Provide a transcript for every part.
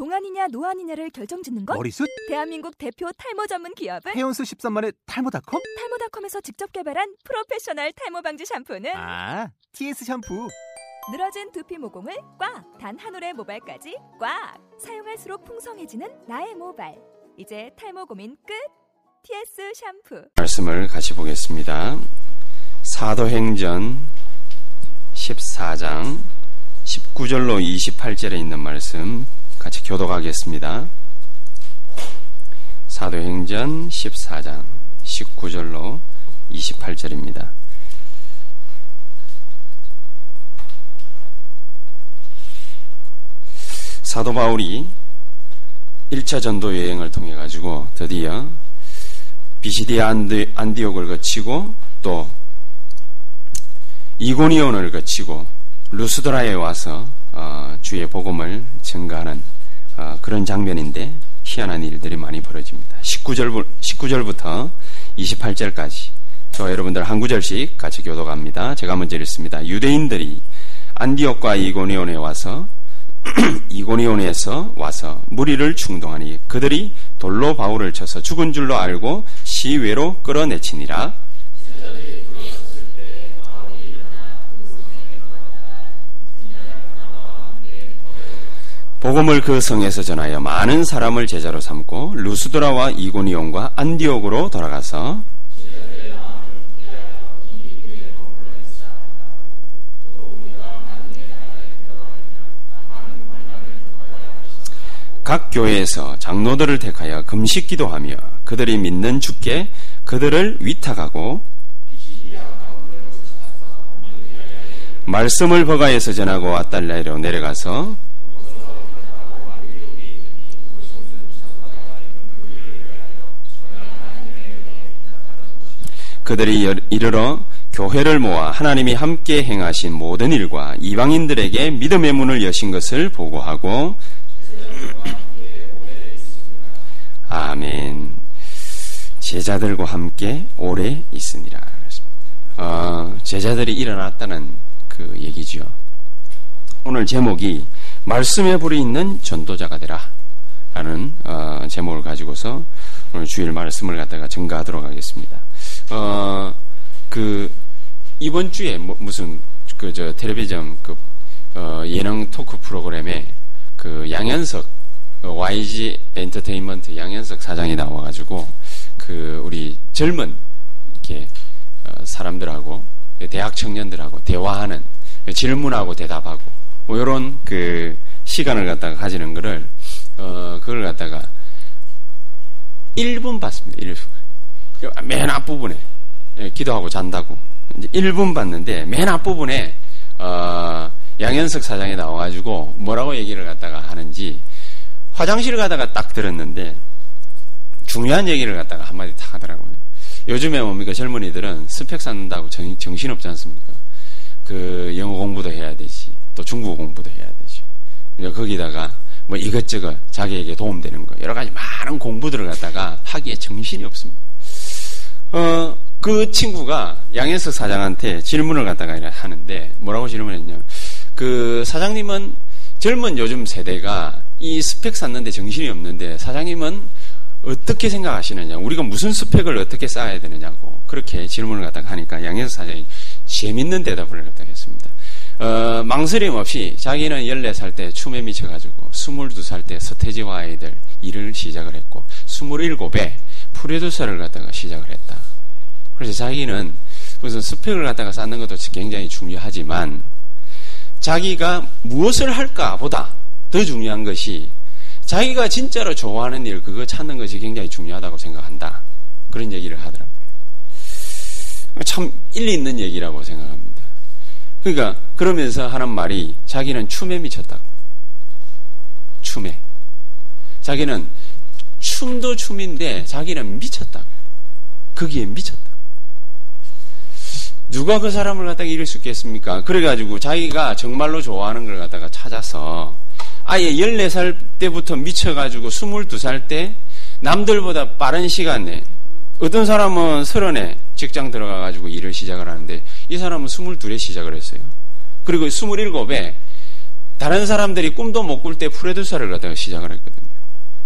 동안이냐 노안이냐를 결정짓는 것? 머리숱? 대한민국 대표 탈모 전문 기업은 헤어수 13만의 탈모닷컴? 탈모닷컴에서 직접 개발한 프로페셔널 탈모 방지 샴푸는 아, TS 샴푸. 늘어진 두피 모공을 꽉! 단 한 올의 모발까지 꽉! 사용할수록 풍성해지는 나의 모발. 이제 탈모 고민 끝! TS 샴푸. 말씀을 같이 보겠습니다. 사도행전 14장 19절로 28절에 있는 말씀 같이 교독하겠습니다. 사도행전 14장 19절로 28절입니다. 사도 바울이 1차 전도 여행을 통해 가지고 드디어 비시디아 안디, 안디옥을 거치고 또 이고니온을 거치고 루스드라에 와서 어, 주의 복음을 증가하는 어, 그런 장면인데 희한한 일들이 많이 벌어집니다. 19절, 19절부터 28절까지 저 여러분들 한 구절씩 같이 교독합니다. 제가 먼저 읽습니다. 유대인들이 안디옥과 이고니온에 와서 이고니온에서 와서 무리를 충동하니 그들이 돌로 바울을 쳐서 죽은 줄로 알고 시외로 끌어내치니라. 복음을 그 성에서 전하여 많은 사람을 제자로 삼고 루스드라와 이고니온과 안디옥으로 돌아가서 각 교회에서 장로들을 택하여 금식 기도하며 그들이 믿는 주께 그들을 위탁하고 말씀을 버가에서 전하고 아달라이로 내려가서 그들이 이르러 교회를 모아 하나님이 함께 행하신 모든 일과 이방인들에게 믿음의 문을 여신 것을 보고하고 아멘. 제자들과 함께 오래 있으니라. 어, 제자들이 일어났다는 그 얘기죠. 오늘 제목이 말씀에 불이 있는 전도자가 되라. 라는 어, 제목을 가지고서 오늘 주일 말씀을 갖다가 증가하도록 하겠습니다. 어, 그 이번 주에 뭐, 무슨 그 저 텔레비전 그 어, 예능 토크 프로그램에 그 양현석 YG 엔터테인먼트 양현석 사장이 나와가지고 그 우리 젊은 이렇게 어, 사람들하고 대학 청년들하고 대화하는 질문하고 대답하고 뭐 이런 그 시간을 갖다가 가지는 거를 어 그걸 갖다가 1분 봤습니다. 1분. 맨 앞부분에 예, 기도하고 잔다고 이제 1분 봤는데 맨 앞부분에 어 양현석 사장이 나와가지고 뭐라고 얘기를 갖다가 하는지 화장실 가다가 딱 들었는데 중요한 얘기를 갖다가 한마디 딱 하더라고요. 요즘에 뭡니까 젊은이들은 스펙 쌓는다고 정, 정신 없지 않습니까? 그 영어 공부도 해야 되지 또 중국어 공부도 해야 되죠. 그러니까 거기다가 뭐 이것저것 자기에게 도움되는 거 여러 가지 많은 공부들을 갖다가 하기에 정신이 없습니다. 어, 그 친구가 양현석 사장한테 질문을 갖다가 하는데 뭐라고 질문했냐? 그 사장님은 젊은 요즘 세대가 이 스펙 쌓는데 정신이 없는데 사장님은 어떻게 생각하시느냐? 우리가 무슨 스펙을 어떻게 쌓아야 되느냐고 그렇게 질문을 갖다가 하니까 양현석 사장이 재밌는 대답을 갖다가 했습니다. 어, 망설임 없이 자기는 14살 때 춤에 미쳐가지고 22살 때 서태지와 아이들 일을 시작을 했고 27에 프로듀서를 갖다가 시작을 했다. 그래서 자기는 그래서 스펙을 갖다가 쌓는 것도 굉장히 중요하지만 자기가 무엇을 할까 보다 더 중요한 것이 자기가 진짜로 좋아하는 일 그거 찾는 것이 굉장히 중요하다고 생각한다. 그런 얘기를 하더라고요. 참 일리 있는 얘기라고 생각합니다. 그러니까 그러면서 하는 말이 자기는 춤에 미쳤다고. 춤에. 자기는 춤도 춤인데 자기는 미쳤다고. 거기에 미쳤다. 누가 그 사람을 갖다가 이룰 수 있겠습니까? 그래가지고 자기가 정말로 좋아하는 걸 갖다가 찾아서 아예 14살 때부터 미쳐가지고 22살 때 남들보다 빠른 시간에 어떤 사람은 서른에 직장 들어가가지고 일을 시작을 하는데 이 사람은 22에 시작을 했어요. 그리고 27에 다른 사람들이 꿈도 못 꿀 때 프레두사를 갖다가 시작을 했거든요.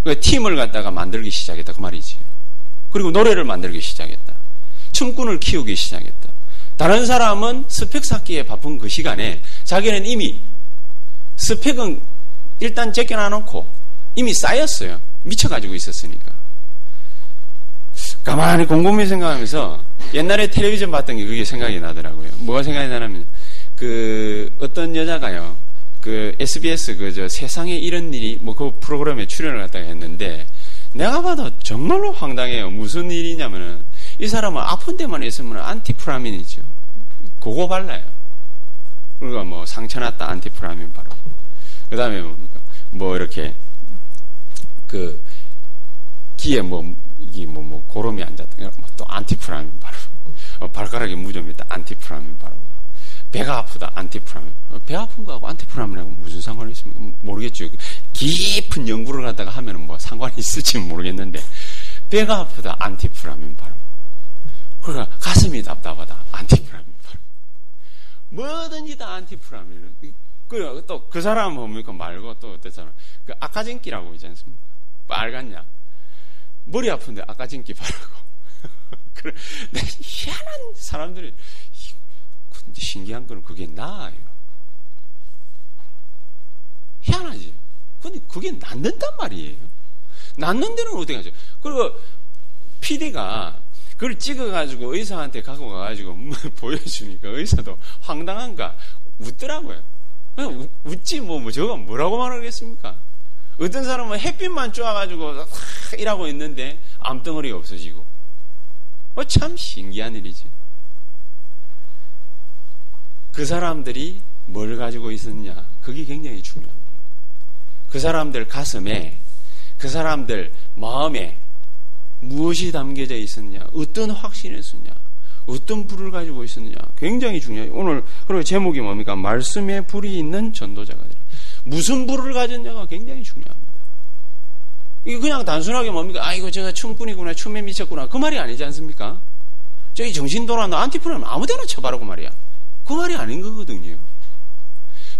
그 팀을 갖다가 만들기 시작했다 그 말이지. 그리고 노래를 만들기 시작했다. 춤꾼을 키우기 시작했다. 다른 사람은 스펙 쌓기에 바쁜 그 시간에 자기는 이미 스펙은 일단 제껴놔놓고 이미 쌓였어요. 미쳐가지고 있었으니까. 가만히 곰곰이 생각하면서 옛날에 텔레비전 봤던 게 그게 생각이 나더라고요. 뭐가 생각이 나냐면 그 어떤 여자가요. 그 SBS 그 저 세상에 이런 일이 뭐 그 프로그램에 출연을 갖다가 했는데 내가 봐도 정말로 황당해요. 무슨 일이냐면은 이 사람은 아픈 데만 있으면 안티프라민이죠. 그거 발라요. 그러니까 뭐 상처 났다 안티프라민 바르고. 그 다음에 뭡니까? 뭐 이렇게 그 귀에 뭐 이게 뭐, 뭐 고름이 앉았다. 뭐또 안티프라민 바르고. 어, 발가락에 무좀 있다. 안티프라민 바르고. 배가 아프다. 안티프라민. 어, 배 아픈 거하고 안티프라민하고 무슨 상관이 있습니까? 모르겠죠. 깊은 연구를 갖다가 하면 뭐 상관이 있을지 모르겠는데 배가 아프다. 안티프라민 바르고. 그러니까 가슴이 답답하다. 안티프라민 바르고. 뭐든지 다 안티프라민을. 그, 또, 그 사람 뭡니까? 말고 또 사람. 그 아카진기라고 있지 않습니까? 빨간냐. 머리 아픈데 아까진기 바르고. 그래, 희한한 사람들이, 근데 신기한 거는 그게 나아요. 희한하지. 근데 그게 낫는단 말이에요. 낫는 데는 어떻게 하죠? 그리고 PD가 그걸 찍어가지고 의사한테 갖고 가가지고 보여주니까 의사도 황당한가 웃더라고요. 웃지 뭐, 뭐 저거 뭐라고 말하겠습니까? 어떤 사람은 햇빛만 쬐가지고 일하고 있는데 암덩어리가 없어지고. 어, 참 신기한 일이지. 그 사람들이 뭘 가지고 있었냐. 그게 굉장히 중요합니다. 그 사람들 가슴에, 그 사람들 마음에 무엇이 담겨져 있었냐. 어떤 확신이 있었냐. 어떤 불을 가지고 있었느냐. 굉장히 중요해요. 오늘, 그리고 제목이 뭡니까? 말씀에 불이 있는 전도자가 되라. 무슨 불을 가졌냐가 굉장히 중요합니다. 이게 그냥 단순하게 뭡니까? 아, 이거 제가 춤꾼이구나, 춤에 미쳤구나. 그 말이 아니지 않습니까? 저기 정신 돌아 나 안티프라면 아무 데나 쳐바르고 말이야. 그 말이 아닌 거거든요.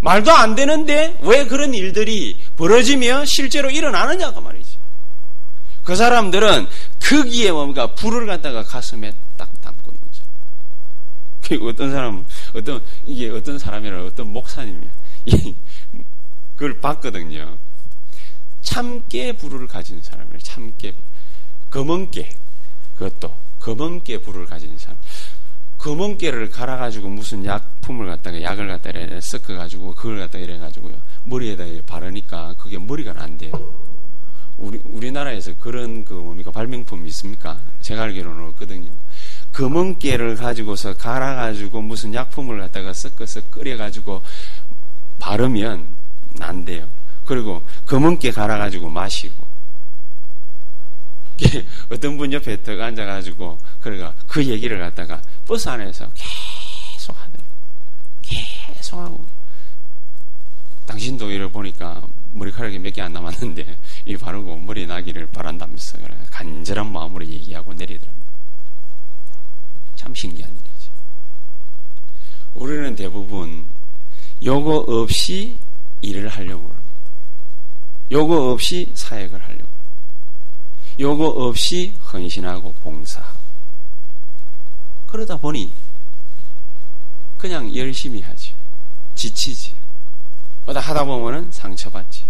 말도 안 되는데 왜 그런 일들이 벌어지며 실제로 일어나느냐가 말이지. 그 사람들은 거기에 뭡니까? 불을 갖다가 가슴에 딱 담고 있는 사람. 그리고 어떤 사람은, 어떤, 이게 어떤 사람이라 어떤 목사님이야. 그걸 봤거든요. 참깨 불을 가진 사람이에요. 참깨. 검은깨. 그것도 검은깨 불을 가진 사람. 검은깨를 갈아가지고 무슨 약품을 갖다가 약을 갖다가 이래 섞어가지고 그걸 갖다가 이래가지고요. 머리에다 바르니까 그게 머리가 난대요. 우리, 우리나라에서 그런 그 뭡니까 발명품이 있습니까? 제가 알기로는 없거든요. 검은깨를 가지고서 갈아가지고 무슨 약품을 갖다가 섞어서 끓여가지고 바르면 난대요. 그리고 검은깨 갈아가지고 마시고. 어떤 분 옆에 딱 앉아가지고, 그러니까 그 얘기를 갖다가 버스 안에서 계속 하네. 계속 하고. 당신도 이를 보니까 머리카락이 몇 개 안 남았는데, 이 바르고 머리 나기를 바란다면서 간절한 마음으로 얘기하고 내리더랍니다. 참 신기한 일이죠. 우리는 대부분 요거 없이 일을 하려고 합니다. 요거 없이 사역을 하려고 합니다. 요거 없이 헌신하고 봉사하고 그러다 보니 그냥 열심히 하죠. 지치지. 뭐다 하다 보면은 상처받지.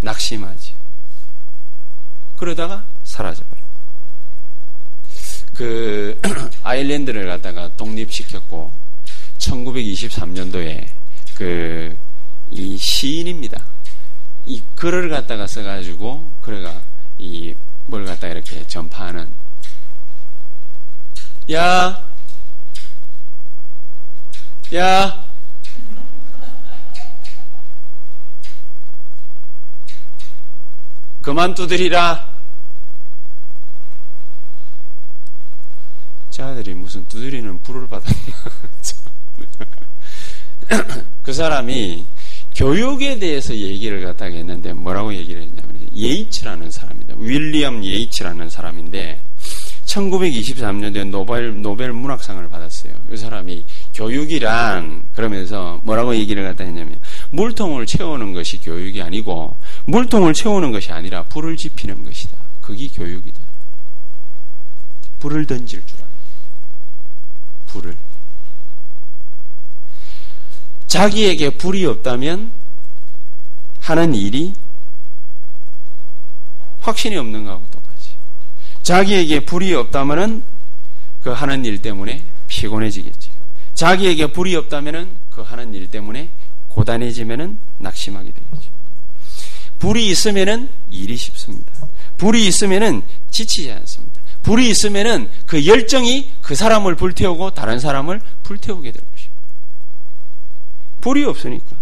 낙심하지. 그러다가 사라져버려요. 그 아일랜드를 갖다가 독립시켰고 1923년도에 그 이 시인입니다. 이 글을 갖다가 써가지고 그래가 이 뭘 갖다 이렇게 전파하는 야, 야, 그만 두드리라. 자들이 무슨 두드리는 불을 받았나. 그 사람이 교육에 대해서 얘기를 갖다가 했는데 뭐라고 얘기를 했냐면 예이츠라는 사람입니다. 윌리엄 예이츠라는 사람인데 1923년도에 노벨 노벨 문학상을 받았어요. 이 사람이 교육이란 그러면서 뭐라고 얘기를 갖다 했냐면 물통을 채우는 것이 교육이 아니고 물통을 채우는 것이 아니라 불을 지피는 것이다. 그게 교육이다. 불을 던질 줄 알아요. 불을. 자기에게 불이 없다면 하는 일이 확신이 없는 거하고. 자기에게 불이 없다면은 그 하는 일 때문에 피곤해지겠지. 자기에게 불이 없다면은 그 하는 일 때문에 고단해지면은 낙심하게 되겠죠. 불이 있으면은 일이 쉽습니다. 불이 있으면은 지치지 않습니다. 불이 있으면은 그 열정이 그 사람을 불태우고 다른 사람을 불태우게 될 것입니다. 불이 없으니까.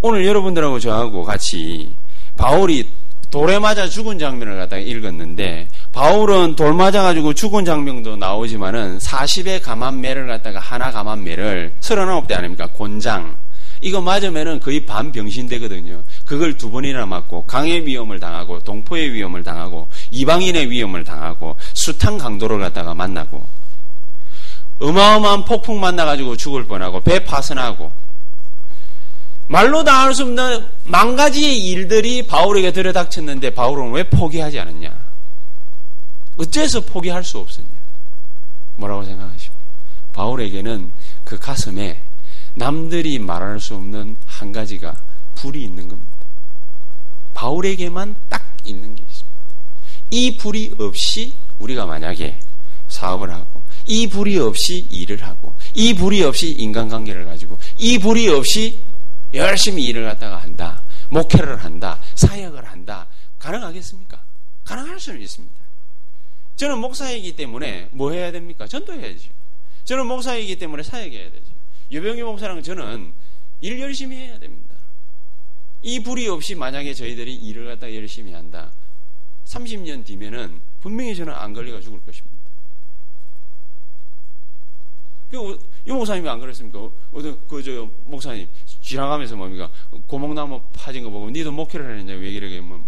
오늘 여러분들하고 저하고 같이 바울이 돌에 맞아 죽은 장면을 갖다가 읽었는데 바울은 돌 맞아가지고 죽은 장면도 나오지만은 40의 감한매를 갖다가 하나 감한매를 39대 아닙니까? 곤장. 이거 맞으면은 거의 반병신 되거든요. 그걸 두 번이나 맞고 강의 위험을 당하고 동포의 위험을 당하고 이방인의 위험을 당하고 숱한 강도를 갖다가 만나고 어마어마한 폭풍 만나가지고 죽을 뻔하고 배 파선하고 말로 다 할 수 없는 만 가지의 일들이 바울에게 들여닥쳤는데 바울은 왜 포기하지 않았냐? 어째서 포기할 수 없었냐? 뭐라고 생각하십니까? 바울에게는 그 가슴에 남들이 말할 수 없는 한 가지가 불이 있는 겁니다. 바울에게만 딱 있는 게 있습니다. 이 불이 없이 우리가 만약에 사업을 하고, 이 불이 없이 일을 하고, 이 불이 없이 인간관계를 가지고, 이 불이 없이 열심히 일을 갖다가 한다. 목회를 한다. 사역을 한다. 가능하겠습니까? 가능할 수는 있습니다. 저는 목사이기 때문에 뭐 해야 됩니까? 전도해야죠. 저는 목사이기 때문에 사역해야 되죠. 유병희 목사랑 저는 일 열심히 해야 됩니다. 이 불이 없이 만약에 저희들이 일을 갖다 열심히 한다. 30년 뒤면은 분명히 저는 안 걸려가 죽을 것입니다. 이 목사님이 안 그랬습니까? 어떤 그저 목사님 지나가면서 뭡니까? 고목나무 파진 거 보고 니도 목회를 했냐? 왜 이러게 뭐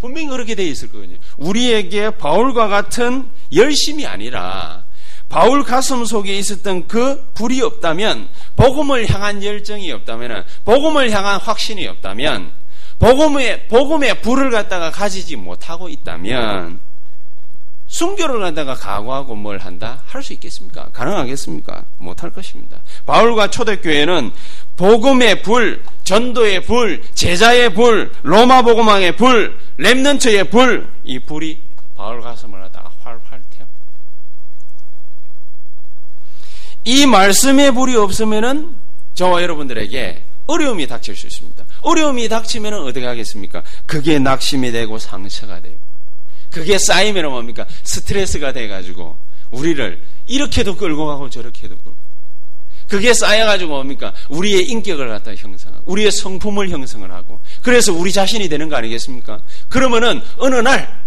분명히 그렇게 돼 있을 거거든요. 우리에게 바울과 같은 열심이 아니라 바울 가슴 속에 있었던 그 불이 없다면 복음을 향한 열정이 없다면 복음을 향한 확신이 없다면 복음의 복음의 불을 갖다가 가지지 못하고 있다면 순교를 갖다가 각오하고 뭘 한다? 할 수 있겠습니까? 가능하겠습니까? 못할 것입니다. 바울과 초대교회는 복음의 불, 전도의 불, 제자의 불, 로마 복음왕의 불, 렘넌트의 불, 이 불이 바울 가슴을 갖다가 활활 태워. 이 말씀의 불이 없으면은 저와 여러분들에게 어려움이 닥칠 수 있습니다. 어려움이 닥치면 어떻게 하겠습니까? 그게 낙심이 되고 상처가 되고 그게 쌓이면 뭡니까? 스트레스가 돼가지고 우리를 이렇게도 끌고 가고 저렇게도 끌고 그게 쌓여가지고 뭡니까? 우리의 인격을 갖다 형성하고 우리의 성품을 형성을 하고 그래서 우리 자신이 되는 거 아니겠습니까? 그러면은 어느 날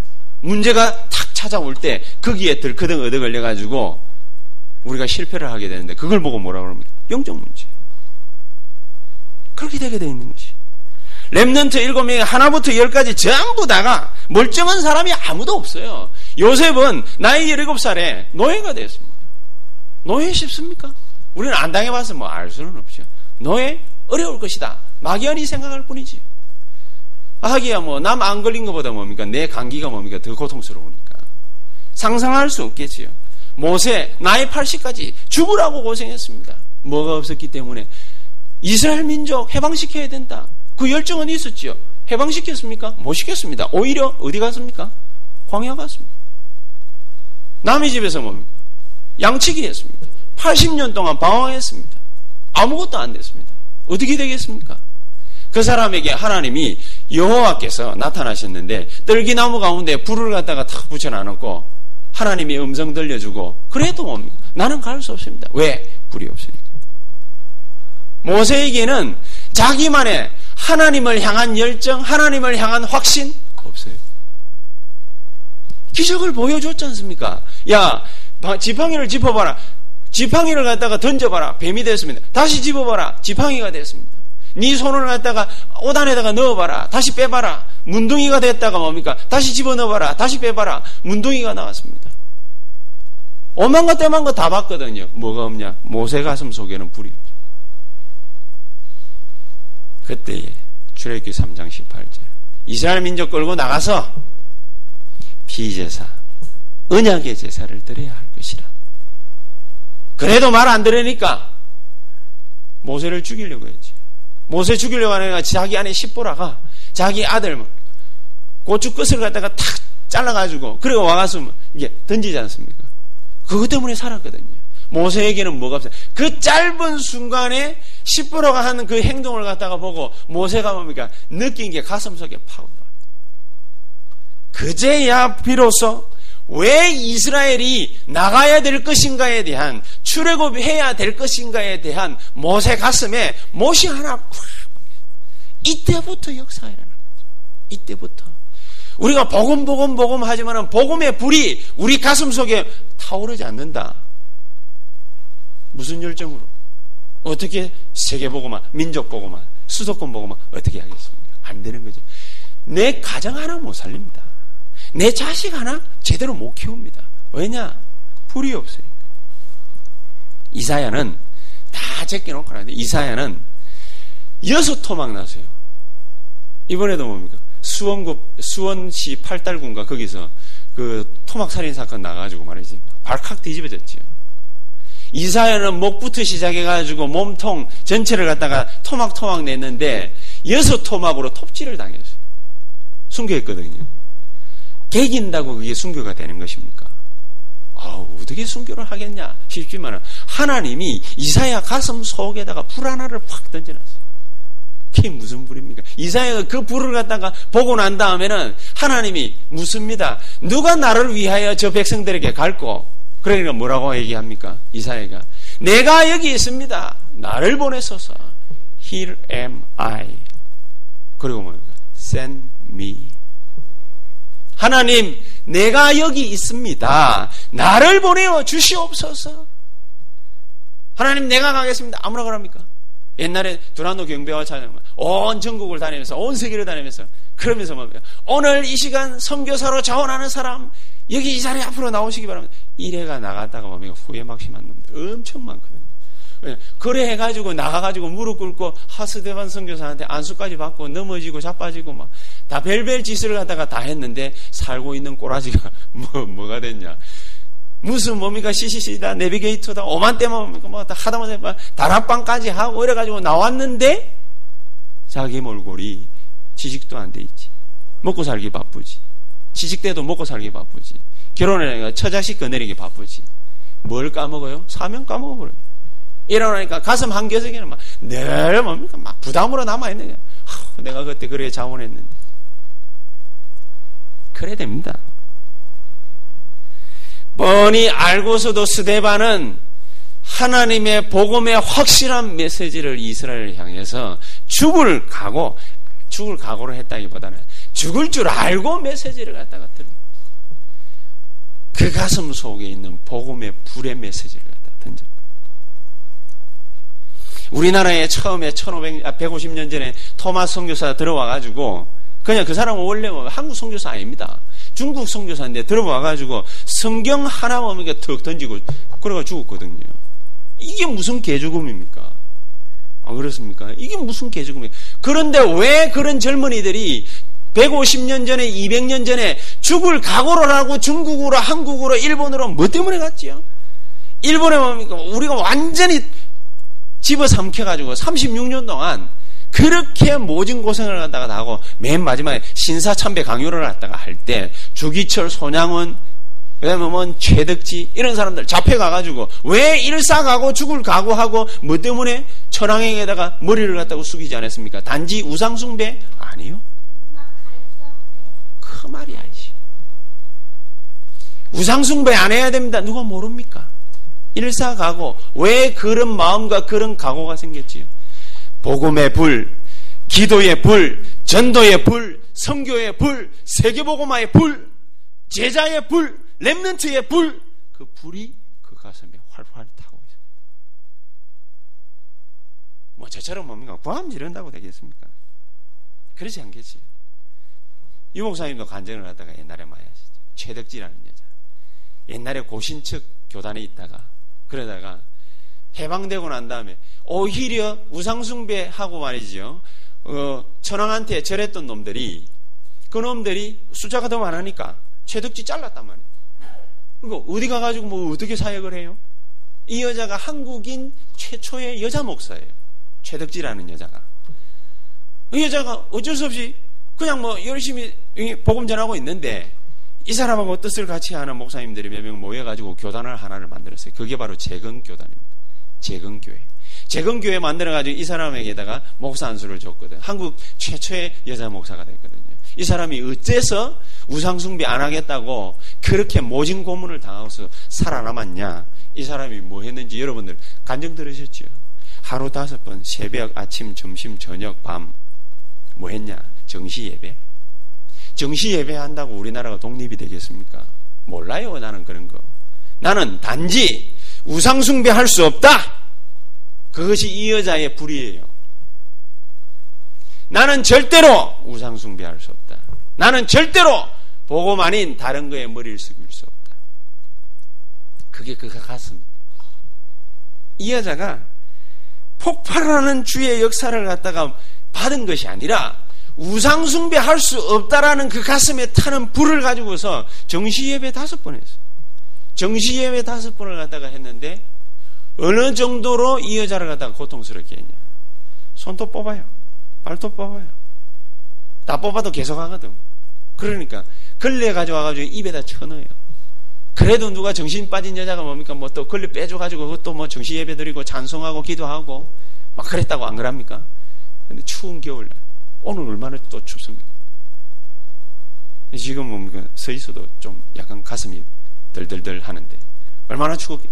문제가 탁 찾아올 때 거기에 들크덩 얻어 걸려가지고 우리가 실패를 하게 되는데 그걸 보고 뭐라 그럽니까? 영적 문제. 그렇게 되게 되어 있는 것이. 랩런트 일곱 명이 하나부터 열까지 전부 다가 멀쩡한 사람이 아무도 없어요. 요셉은 나이 17살에 노예가 되었습니다. 노예 쉽습니까? 우리는 안 당해봐서 뭐 알 수는 없죠. 노예 어려울 것이다. 막연히 생각할 뿐이지. 하기야 뭐 남 안 걸린 것보다 뭡니까? 내 감기가 뭡니까? 더 고통스러우니까. 상상할 수 없겠지요. 모세 나이 80까지 죽으라고 고생했습니다. 뭐가 없었기 때문에 이스라엘 민족 해방시켜야 된다. 그 열정은 있었지요. 해방시켰습니까? 못 시켰습니다. 오히려 어디 갔습니까? 광야 갔습니다. 남의 집에서 뭡니까? 양치기 했습니다. 80년 동안 방황했습니다. 아무것도 안 됐습니다. 어떻게 되겠습니까? 그 사람에게 하나님이 여호와께서 나타나셨는데 떨기나무 가운데 불을 갖다가 탁 붙여놔놓고 하나님이 음성 들려주고 그래도 뭡니까? 나는 갈 수 없습니다. 왜? 불이 없으니까. 모세에게는 자기만의 하나님을 향한 열정, 하나님을 향한 확신 없어요. 기적을 보여줬지 않습니까? 야, 지팡이를 짚어봐라. 지팡이를 갖다가 던져봐라. 뱀이 됐습니다. 다시 집어봐라. 지팡이가 됐습니다. 네 손을 갖다가 옷 안에다가 넣어봐라. 다시 빼봐라. 문둥이가 됐다가 뭡니까? 다시 집어넣어봐라. 다시 빼봐라. 문둥이가 나왔습니다. 오만 것 때만 것다 봤거든요. 뭐가 없냐? 모세 가슴 속에는 불이. 그때에 출애굽기 3장 18절 이스라엘 민족 끌고 나가서 피제사 언약의 제사를 드려야 할 것이라. 그래도 말 안 들으니까 모세를 죽이려고 했지. 모세 죽이려고 하니까 자기 안에 십보라가 자기 아들 고추 끝을 갖다가 탁 잘라가지고 그리고 와가서 이게 던지지 않습니까? 그것 때문에 살았거든요. 모세에게는 뭐가 없어요. 그 짧은 순간에 십보라가 하는 그 행동을 갖다가 보고 모세가 뭡니까? 느낀 게 가슴 속에 파고들어. 그제야 비로소 왜 이스라엘이 나가야 될 것인가에 대한 출애굽해야 될 것인가에 대한 모세 가슴에 못이 하나 콱 이때부터 역사가 일어나는 거죠. 이때부터 우리가 복음 복음 복음 하지만은 복음의 불이 우리 가슴 속에 타오르지 않는다. 무슨 열정으로? 어떻게 세계 복음만, 민족 복음만, 수도권 복음만 어떻게 하겠습니까? 안 되는 거죠. 내 가정 하나 못 살립니다. 내 자식 하나 제대로 못 키웁니다. 왜냐? 불이 없어요. 이사야는 다 제껴놓고 나는데 이사야는 여섯 토막 나세요. 이번에도 뭡니까? 수원구, 수원시 팔달군가 거기서 그 토막 살인 사건 나가지고 말이지. 발칵 뒤집어졌지요. 이사야는 목부터 시작해가지고 몸통 전체를 갖다가 토막토막 냈는데 여섯 토막으로 톱질을 당했어요. 순교했거든요. 개긴다고 그게 순교가 되는 것입니까? 아, 어떻게 순교를 하겠냐 싶지만 하나님이 이사야 가슴 속에다가 불 하나를 확 던져놨어요. 그게 무슨 불입니까? 이사야가 그 불을 갖다가 보고 난 다음에는 하나님이 묻습니다. 누가 나를 위하여 저 백성들에게 갈고? 그러니까 뭐라고 얘기합니까? 이사야가 내가 여기 있습니다. 나를 보내소서. Here am I. 그리고 뭡니까? Send me. 하나님, 내가 여기 있습니다. 나를 보내어 주시옵소서. 하나님, 내가 가겠습니다. 아무나 그럽니까? 옛날에 두란노 경배와 찬양, 온 전국을 다니면서, 온 세계를 다니면서, 그러면서 뭡니까? 오늘 이 시간 선교사로 자원하는 사람, 여기 이 자리 앞으로 나오시기 바랍니다. 이래가 나갔다가 뭡니까? 후회 막심한 놈들 엄청 많거든요. 그래 해가지고 나가가지고 무릎 꿇고 하스데반 선교사한테 안수까지 받고 넘어지고 자빠지고 막다 별별 짓을 갖다가 다 했는데 살고 있는 꼬라지가 뭐 뭐가 됐냐? 무슨 뭡니까 CCC다 내비게이터다 오만 때만 뭡니까 뭐다 하다못해 다락방까지 하고 이래가지고 나왔는데 자기 몰골이 지식도 안 돼 있지 먹고 살기 바쁘지 지식 때도 먹고 살기 바쁘지 결혼해 처자식 거내리기 바쁘지 뭘 까먹어요? 사명 까먹어버려요 일어나니까 가슴 한 개석에는 막 늘 뭡니까 막 부담으로 남아있는 거야. 내가 그때 그래 자원했는데. 그래야 됩니다. 뻔히 알고서도 스데반은 하나님의 복음의 확실한 메시지를 이스라엘을 향해서 죽을 각오, 죽을 각오를 했다기보다는 죽을 줄 알고 메시지를 갖다가 들은 그 가슴 속에 있는 복음의 불의 메시지를 갖다 던져. 우리나라에 처음에 1500, 150년 전에 토마스 선교사 들어와가지고 그냥 그 사람은 원래 뭐 한국 선교사 아닙니다. 중국 선교사인데 들어와가지고 성경 하나 보면 턱 던지고 그래가 죽었거든요. 이게 무슨 개죽음입니까? 안 그렇습니까? 이게 무슨 개죽음이에요? 그런데 왜 그런 젊은이들이 150년 전에, 200년 전에 죽을 각오를 하고 중국으로, 한국으로, 일본으로 뭐 때문에 갔지요? 일본에 뭡니까? 우리가 완전히 집어 삼켜가지고 36년 동안 그렇게 모진 고생을 갖다가 다 하고 맨 마지막에 신사참배 강요를 갖다가 할 때 주기철, 손양원, 뭐 최덕지 이런 사람들 잡혀가가지고 왜 일사가고 죽을 각오하고 뭐 때문에 철왕행에다가 머리를 갖다가 숙이지 않았습니까? 단지 우상숭배 아니요. 그 말이 아니지. 우상숭배 안 해야 됩니다. 누가 모릅니까? 일사가고 왜 그런 마음과 그런 각오가 생겼지요? 복음의 불, 기도의 불, 전도의 불, 성교의 불, 세계복음화의 불, 제자의 불, 렘넌트의 불, 그 불이 그 가슴에 활활 타고 있습니다. 뭐 저처럼 뭡니까? 구함 지른다고 되겠습니까? 그렇지 않겠지요. 유 목사님도 간증을 하다가 옛날에 하시죠. 최덕지라는 여자. 옛날에 고신척 교단에 있다가 그러다가 해방되고 난 다음에 오히려 우상숭배하고 말이죠. 어, 천황한테 절했던 놈들이 그 놈들이 숫자가 더 많으니까 최덕지 잘랐단 말이에요. 그리고 어디 가가지고 뭐 어떻게 사역을 해요? 이 여자가 한국인 최초의 여자 목사예요. 최덕지라는 여자가. 이 여자가 어쩔 수 없이 그냥 뭐 열심히 복음 전하고 있는데 이 사람하고 뜻을 같이 하는 목사님들이 몇 명 모여가지고 교단을 하나를 만들었어요. 그게 바로 재건교단입니다. 재건교회. 재건교회 만들어가지고 이 사람에게다가 목사 안수를 줬거든. 한국 최초의 여자 목사가 됐거든요. 이 사람이 어째서 우상숭배 안 하겠다고 그렇게 모진 고문을 당하고서 살아남았냐? 이 사람이 뭐 했는지 여러분들 간증 들으셨죠? 하루 다섯 번 새벽, 아침, 점심, 저녁, 밤 뭐 했냐? 정시 예배. 정시 예배 한다고 우리나라가 독립이 되겠습니까? 몰라요, 나는 그런 거. 나는 단지 우상숭배 할 수 없다! 그것이 이 여자의 불이에요. 나는 절대로 우상 숭배할 수 없다. 나는 절대로 보고 아닌 다른 거에 머리를 숙일 수 없다. 그게 그가 가슴. 이 여자가 폭발하는 주의 역사를 갖다가 받은 것이 아니라 우상 숭배할 수 없다라는 그 가슴에 타는 불을 가지고서 정시 예배 다섯 번 했어요. 정시 예배 다섯 번을 갖다가 했는데 어느 정도로 이 여자를 갖다가 고통스럽게 했냐. 손톱 뽑아요. 발톱 뽑아요. 다 뽑아도 계속 하거든. 그러니까 걸레 가져와가지고 입에다 쳐넣어요. 그래도 누가 정신 빠진 여자가 뭡니까? 뭐 또 걸레 빼줘가지고 그것도 뭐 정시 예배 드리고 찬송하고 기도하고 막 그랬다고 안 그럽니까? 근데 추운 겨울날 오늘 얼마나 또 춥습니까? 지금 뭡니까? 서 있어도 좀 약간 가슴이 덜덜덜 하는데 얼마나 추웠겠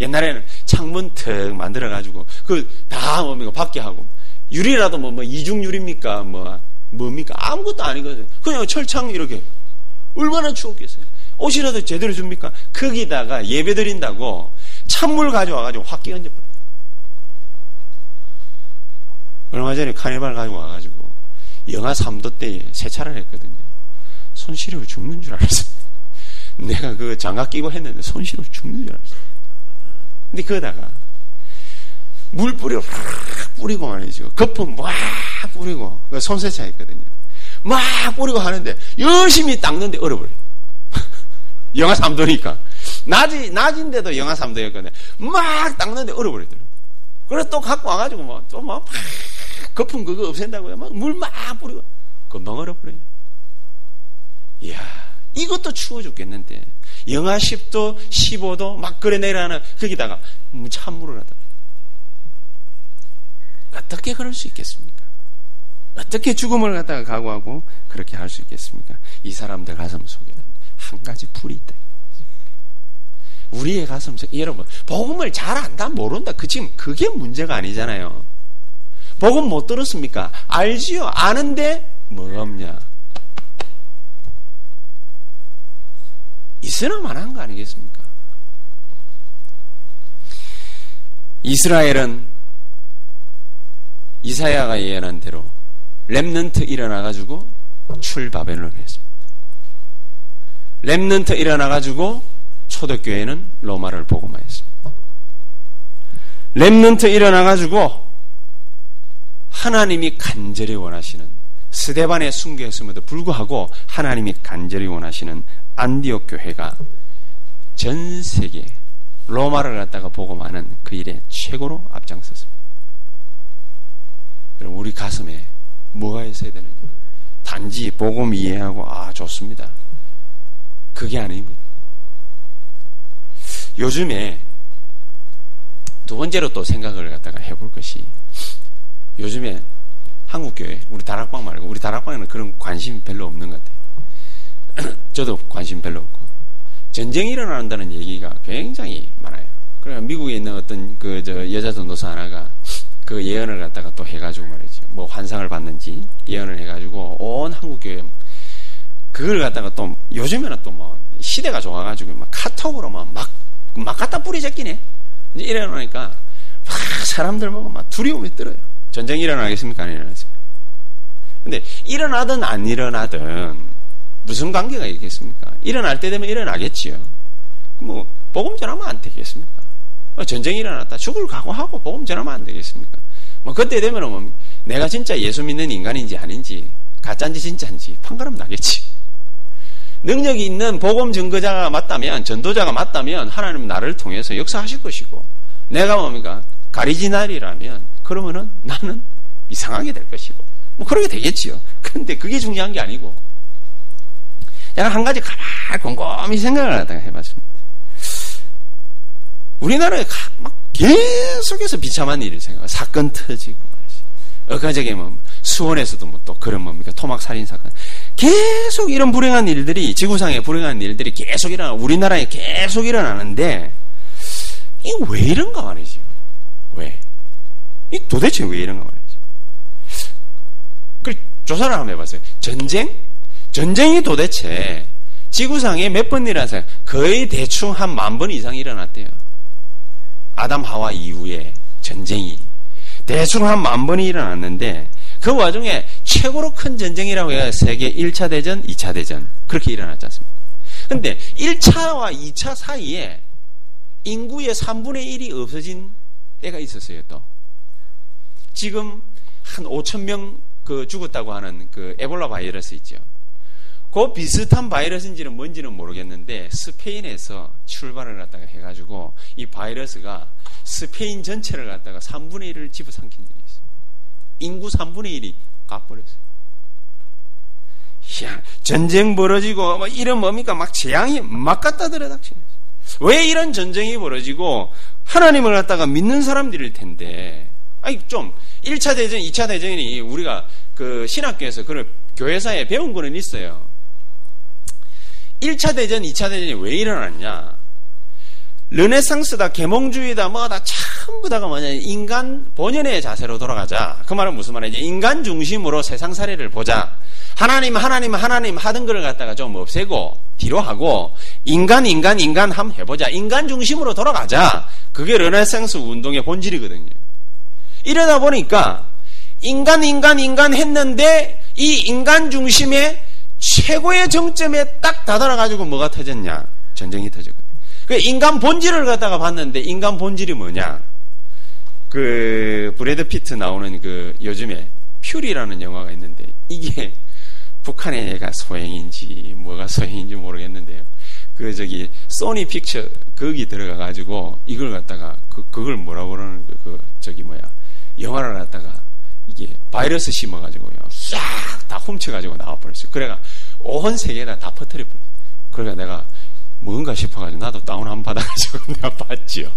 옛날에는 창문 턱 만들어가지고 그 다 뭡니까? 밖에 하고 유리라도 뭐, 뭐 이중유리입니까? 뭐 뭡니까? 아무것도 아니거든요. 그냥 철창 이렇게 얼마나 추웠겠어요. 옷이라도 제대로 줍니까? 거기다가 예배 드린다고 찬물 가져와가지고 확 끼얹어버려. 얼마 전에 카니발 가지고 와가지고 영하 3도 때에 세차를 했거든요. 손 시려워 죽는 줄 알았어요. 내가 그 장갑 끼고 했는데 손 시려워 죽는 줄 알았어요. 근데 그러다가 물 뿌려 막 뿌리고 말이죠. 거품 막 뿌리고 그 손세차 했거든요. 막 뿌리고 하는데 열심히 닦는데 얼어버려. 영하 3도니까. 낮이, 낮인데도 영하 3도였거든요. 막 닦는데 얼어버리더라고. 그래서 또 갖고 와가지고 뭐, 또 뭐, 거품 그거 없앤다고요. 막 물 막 뿌리고. 금방 얼어버려요. 이야, 이것도 추워 죽겠는데. 영하 10도, 15도 막 그래 내려가는 거기다가 찬물을 하다. 어떻게 그럴 수 있겠습니까? 어떻게 죽음을 갖다가 각오하고 그렇게 할 수 있겠습니까? 이 사람들 가슴 속에는 한 가지 불이 있다. 우리의 가슴 속에 여러분 복음을 잘 안다 모른다 그 지금 그게 문제가 아니잖아요. 복음 못 들었습니까? 알지요. 아는데 뭐 없냐? 있으나 만 한 거 아니겠습니까? 이스라엘은 이사야가 예언한 대로 렘넌트 일어나가지고 출바벨론 했습니다. 렘넌트 일어나가지고 초대교회는 로마를 복음하였습니다. 렘넌트 일어나가지고 하나님이 간절히 원하시는 스데반의 순교했음에도 불구하고 하나님이 간절히 원하시는 안디옥 교회가 전 세계 로마를 갖다가 복음하는 그 일에 최고로 앞장섰습니다. 그럼 우리 가슴에 뭐가 있어야 되느냐? 단지 복음 이해하고 아 좋습니다. 그게 아닙니다. 요즘에 두 번째로 또 생각을 갖다가 해볼 것이 요즘에 한국교회 우리 다락방 말고 우리 다락방에는 그런 관심 별로 없는 것 같아요. 저도 관심 별로 없고 전쟁이 일어난다는 얘기가 굉장히 많아요. 그래 미국에 있는 어떤 그 저 여자 전도사 하나가 그 예언을 갖다가 또 해가지고 말이죠. 뭐 환상을 받는지 예언을 해가지고 온 한국교회 그걸 갖다가 또 요즘에는 또 뭐 시대가 좋아가지고 막 카톡으로만 막, 막 갖다 뿌리잡기네. 이제 이러니까 막 사람들 보고 막 두려움이 들어요. 전쟁이 일어나겠습니까? 안 일어나겠습니까? 근데 일어나든 안 일어나든 무슨 관계가 있겠습니까? 일어날 때 되면 일어나겠지요. 뭐 복음 전하면 안 되겠습니까? 뭐 전쟁이 일어났다 죽을 각오하고 복음 전하면 안 되겠습니까? 뭐 그때 되면 뭐 내가 진짜 예수 믿는 인간인지 아닌지 가짜인지 진짜인지 판가름 나겠지. 능력이 있는 복음 증거자가 맞다면 전도자가 맞다면 하나님 나를 통해서 역사하실 것이고 내가 뭡니까 가리지날이라면 그러면은 나는 이상하게 될 것이고 뭐 그러게 되겠지요. 그런데 그게 중요한 게 아니고 제가 한 가지 가만 곰곰이 생각을 하다가 해봤습니다. 우리나라에 막 계속해서 비참한 일을 생각, 사건 터지고 어가적에 뭐 수원에서도 뭐 또 그런 뭡니까 토막 살인 사건 계속 이런 불행한 일들이 지구상에 불행한 일들이 계속 일어나 우리나라에 계속 일어나는데 이 왜 이런가 말이죠. 왜? 이 도대체 왜 이런가 말이죠. 그 조사를 한번 해봤어요. 전쟁? 전쟁이 도대체 지구상에 몇 번 일어나서 거의 대충 한 만 번 이상 일어났대요. 아담 하와 이후에 전쟁이 대충 한만 번이 일어났는데 그 와중에 최고로 큰 전쟁이라고 해야 세계 1차 대전, 2차 대전 그렇게 일어났지 않습니까? 근데 1차와 2차 사이에 인구의 3분의 1이 없어진 때가 있었어요, 또. 지금 한 5천 명 그 죽었다고 하는 그 에볼라 바이러스 있죠. 그 비슷한 바이러스인지는 뭔지는 모르겠는데 스페인에서 출발을 갖다가 해가지고 이 바이러스가 스페인 전체를 갖다가 3분의 1을 집어삼킨 적이 있어요. 인구 3분의 1이 가버렸어요. 야, 전쟁 벌어지고 뭐 이런 뭡니까 막 재앙이 막 갖다 들어닥치는 왜 이런 전쟁이 벌어지고 하나님을 갖다가 믿는 사람들일 텐데 아니 좀 1차 대전, 2차 대전이 우리가 그 신학교에서 그걸 교회사에 배운 거는 있어요. 1차 대전, 2차 대전이 왜 일어났냐? 르네상스다, 계몽주의다, 뭐다 전부 다가 뭐냐 인간 본연의 자세로 돌아가자. 그 말은 무슨 말이냐? 인간 중심으로 세상 사례를 보자. 하나님, 하나님, 하나님 하던 걸 갖다가 좀 없애고 뒤로 하고 인간, 인간, 인간 함 해보자. 인간 중심으로 돌아가자. 그게 르네상스 운동의 본질이거든요. 이러다 보니까 인간, 인간, 인간 했는데 이 인간 중심의 최고의 정점에 딱 다다라가지고 뭐가 터졌냐? 전쟁이 터졌거든. 그 인간 본질을 갖다가 봤는데 인간 본질이 뭐냐? 그 브래드 피트 나오는 그 요즘에 퓨리라는 영화가 있는데 이게 북한의 애가 소행인지 뭐가 소행인지 모르겠는데요. 그 저기 소니 픽처 거기 들어가 가지고 이걸 갖다가 그 그걸 뭐라고 그러는 그, 그 저기 뭐야 영화를 갖다가 이게 바이러스 심어 가지고요 싹 다 훔쳐 가지고 나와 버렸어요. 그래가 온 세계에다 다 퍼뜨려 버렸어요. 그러니까 내가 뭔가 싶어가지고 나도 다운 한번 받아가지고 내가 봤지요.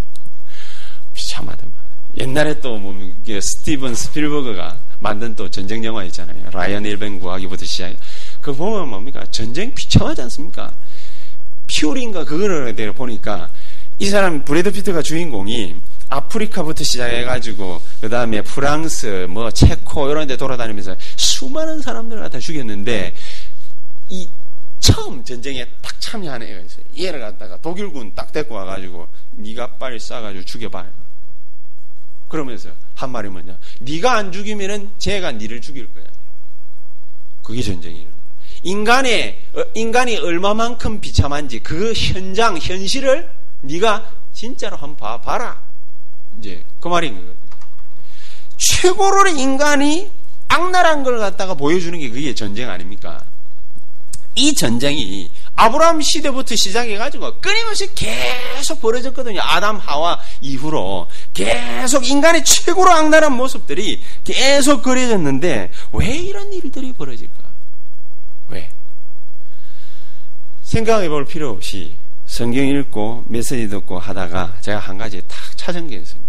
비참하더만. 옛날에 또뭐 스티븐 스필버그가 만든 또 전쟁 영화 있잖아요. 라이언 일병 구하기부터 시작해. 그 보면 뭡니까? 전쟁 비참하지 않습니까? 퓨린가 그거를 보니까 이 사람 브래드 피트가 주인공이 아프리카부터 시작해가지고 그 다음에 프랑스, 뭐 체코 이런 데 돌아다니면서 수많은 사람들을 갖다 죽였는데 이 처음 전쟁에 딱 참여하는 애가 있어요. 얘를 갖다가 독일군 딱 데리고 와가지고 네가 빨리 쏴가지고 죽여봐요. 그러면서 한 말이 뭐냐? 네가 안 죽이면은 쟤가 네를 죽일 거야. 그게 전쟁이에요. 인간의 어, 인간이 얼마만큼 비참한지 그 현장 현실을 네가 진짜로 한번 봐 봐라. 이제 그 말인 거거든요. 최고로 인간이 악랄한 걸 갖다가 보여주는 게 그게 전쟁 아닙니까? 이 전쟁이 아브라함 시대부터 시작해가지고 끊임없이 계속 벌어졌거든요. 아담 하와 이후로 계속 인간의 최고로 악랄한 모습들이 계속 그려졌는데 왜 이런 일들이 벌어질까? 왜? 생각해 볼 필요 없이 성경 읽고 메시지 듣고 하다가 제가 한 가지 탁 찾은 게 있습니다.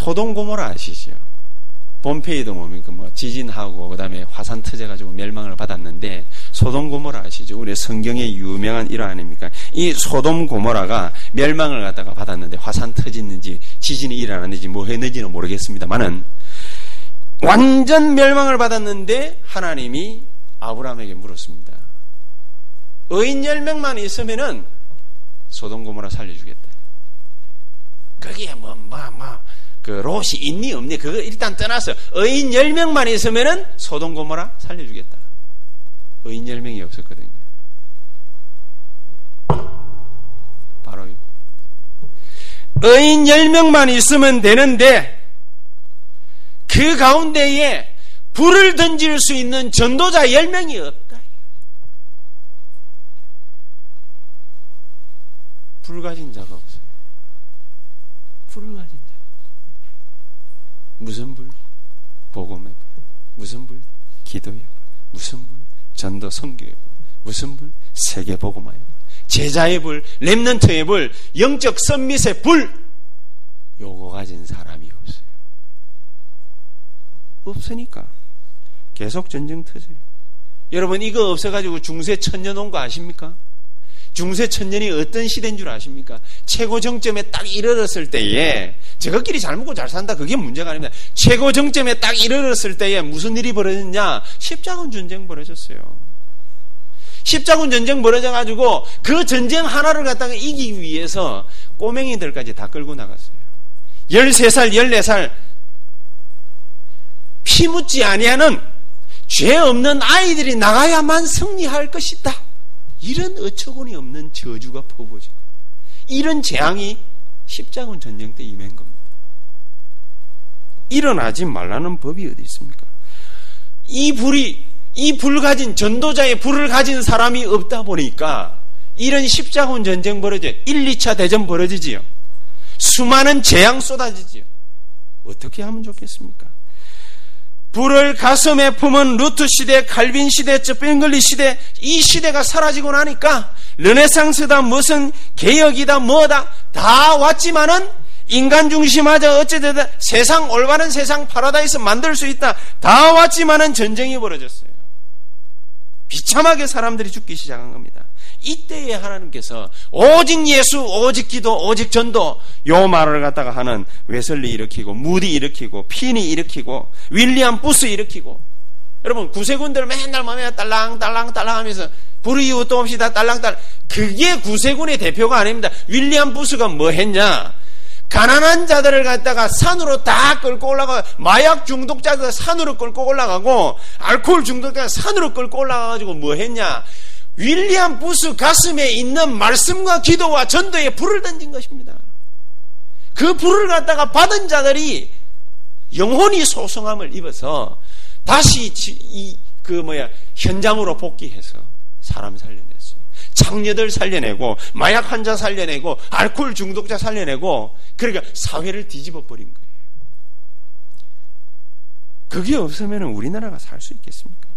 소동 고모라 아시죠? 본페이도 뭡니까 뭐 지진하고 그다음에 화산 터져 가지고 멸망을 받았는데 소돔 고모라 아시죠? 우리 성경의 유명한 일화 아닙니까? 이 소돔 고모라가 멸망을 갖다가 받았는데 화산 터졌는지 지진이 일어났는지 뭐 했는지는 모르겠습니다만은 완전 멸망을 받았는데 하나님이 아브라함에게 물었습니다. 의인 10명만 있으면은 소돔 고모라 살려주겠다. 거기에 뭐, 뭐, 뭐, 그 롯이 있니 없니 그거 일단 떠나서 의인 10명만 있으면은 소돔 고모라 살려주겠다. 의인 10명이 없었거든요. 바로 의인 10명만 있으면 되는데 그 가운데에 불을 던질 수 있는 전도자 10명이 없다. 불 가진 자가 없어요. 불을 가진 자. 무슨 불? 복음의 불. 무슨 불? 기도의 불. 무슨 불? 전도 성교의 불. 무슨 불? 세계 복음화의 불. 제자의 불, 렘넌트의 불, 영적 썸밋의 불. 요거 가진 사람이 없어요. 없으니까 계속 전쟁 터져요. 여러분 이거 없어가지고 중세 천년 온 거 아십니까? 중세 천년이 어떤 시대인 줄 아십니까? 최고 정점에 딱 이르렀을 때에 저것끼리 잘 먹고 잘 산다 그게 문제가 아닙니다. 최고 정점에 딱 이르렀을 때에 무슨 일이 벌어졌냐? 십자군 전쟁 벌어졌어요. 십자군 전쟁 벌어져 가지고 그 전쟁 하나를 갖다가 이기기 위해서 꼬맹이들까지 다 끌고 나갔어요. 13살, 14살 피 묻지 아니하는 죄 없는 아이들이 나가야만 승리할 것이다. 이런 어처구니 없는 저주가 퍼부어지고 이런 재앙이 십자군 전쟁 때 임한 겁니다. 일어나지 말라는 법이 어디 있습니까? 이 불이 이 불 가진 전도자의 불을 가진 사람이 없다 보니까 이런 십자군 전쟁 벌어져 1, 2차 대전 벌어지지요. 수많은 재앙 쏟아지지요. 어떻게 하면 좋겠습니까? 불을 가슴에 품은 루터 시대, 칼빈 시대, 츠빙글리 시대, 이 시대가 사라지고 나니까 르네상스다, 무슨 개혁이다, 뭐다 다 왔지만은 인간 중심하자 어쨌든 세상 올바른 세상 파라다이스 만들 수 있다. 다 왔지만은 전쟁이 벌어졌어요. 비참하게 사람들이 죽기 시작한 겁니다. 이때에 하나님께서 오직 예수, 오직 기도, 오직 전도 요 말을 갖다가 하는 웨슬리 일으키고 무디 일으키고 피니 일으키고 윌리엄 부스 일으키고 여러분 구세군들 맨날 맘에 딸랑딸랑 딸랑 하면서 불의 이유도 없이 다 딸랑딸랑 그게 구세군의 대표가 아닙니다. 윌리엄 부스가 뭐 했냐? 가난한 자들을 갖다가 산으로 다 끌고 올라가 마약 중독자들 산으로 끌고 올라가고 알코올 중독자 산으로 끌고 올라가가지고 뭐 했냐? 윌리엄 부스 가슴에 있는 말씀과 기도와 전도에 불을 던진 것입니다. 그 불을 갖다가 받은 자들이 영혼이 소성함을 입어서 다시 이 그 뭐야 현장으로 복귀해서 사람 살려냈어요. 장녀들 살려내고 마약 환자 살려내고 알코올 중독자 살려내고 그러니까 사회를 뒤집어 버린 거예요. 그게 없으면 우리나라가 살 수 있겠습니까?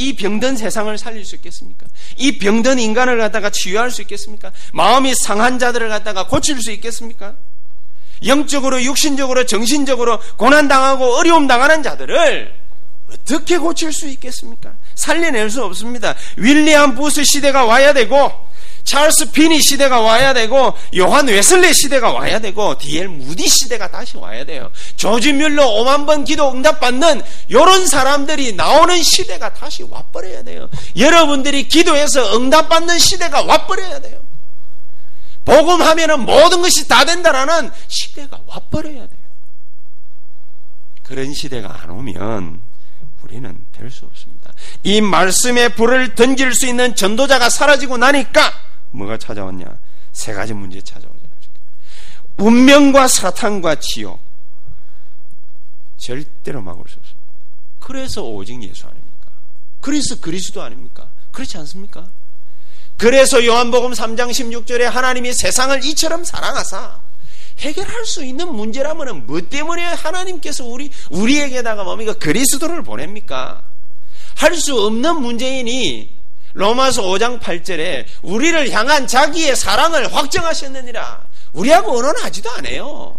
이 병든 세상을 살릴 수 있겠습니까? 이 병든 인간을 갖다가 치유할 수 있겠습니까? 마음이 상한 자들을 갖다가 고칠 수 있겠습니까? 영적으로, 육신적으로, 정신적으로 고난당하고 어려움 당하는 자들을 어떻게 고칠 수 있겠습니까? 살려낼 수 없습니다. 윌리엄 부스 시대가 와야 되고 찰스 피니 시대가 와야 되고 요한 웨슬리 시대가 와야 되고 디엘 무디 시대가 다시 와야 돼요. 조지 뮬러 5만 번 기도 응답받는 이런 사람들이 나오는 시대가 다시 와버려야 돼요. 여러분들이 기도해서 응답받는 시대가 와버려야 돼요. 복음하면은 모든 것이 다 된다라는 시대가 와버려야 돼요. 그런 시대가 안 오면 우리는 될 수 없습니다. 이 말씀의 불을 던질 수 있는 전도자가 사라지고 나니까 뭐가 찾아왔냐? 세 가지 문제 찾아오죠. 운명과 사탄과 지옥. 절대로 막을 수 없어요. 그래서 오직 예수 아닙니까? 그래서 그리스도 아닙니까? 그렇지 않습니까? 그래서 요한복음 3장 16절에 하나님이 세상을 이처럼 사랑하사 해결할 수 있는 문제라면 뭐 때문에 하나님께서 우리 우리에게다가 뭡니까 그리스도를 보냅니까? 할 수 없는 문제이니 로마서 5장 8절에 우리를 향한 자기의 사랑을 확정하셨느니라. 우리하고 언론하지도 않아요.